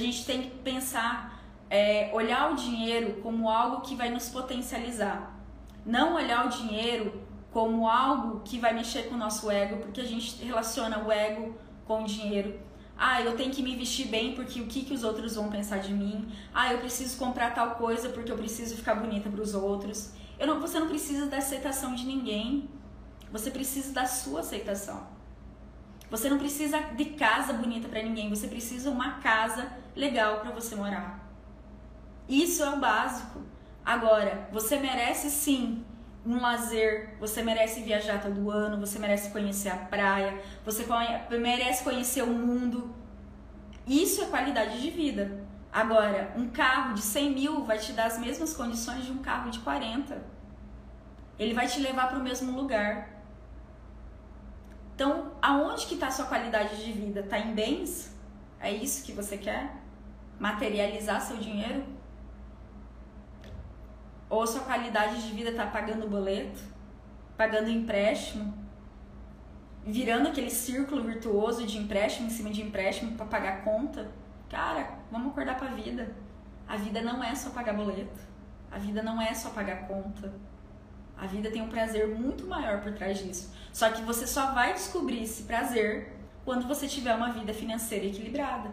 A gente tem que pensar, é, olhar o dinheiro como algo que vai nos potencializar. Não olhar o dinheiro como algo que vai mexer com o nosso ego, porque a gente relaciona o ego com o dinheiro. Ah, eu tenho que me vestir bem porque o que, que os outros vão pensar de mim? Ah, eu preciso comprar tal coisa porque eu preciso ficar bonita para os outros. Não, você não precisa da aceitação de ninguém. Você precisa da sua aceitação. Você não precisa de casa bonita para ninguém. Você precisa uma casa legal para você morar. Isso é o básico. Agora, você merece sim um lazer, você merece viajar todo ano, você merece conhecer a praia, você merece conhecer o mundo. Isso é qualidade de vida. Agora, um carro de 100 mil vai te dar as mesmas condições de um carro de 40. Ele vai te levar para o mesmo lugar. Então, aonde que está a sua qualidade de vida? Está em bens? É isso que você quer? Materializar seu dinheiro? Ou sua qualidade de vida está pagando boleto, pagando empréstimo, virando aquele círculo virtuoso de empréstimo em cima de empréstimo para pagar conta? Cara, vamos acordar para a vida. A vida não é só pagar boleto. A vida não é só pagar conta. A vida tem um prazer muito maior por trás disso. Só que você só vai descobrir esse prazer quando você tiver uma vida financeira equilibrada.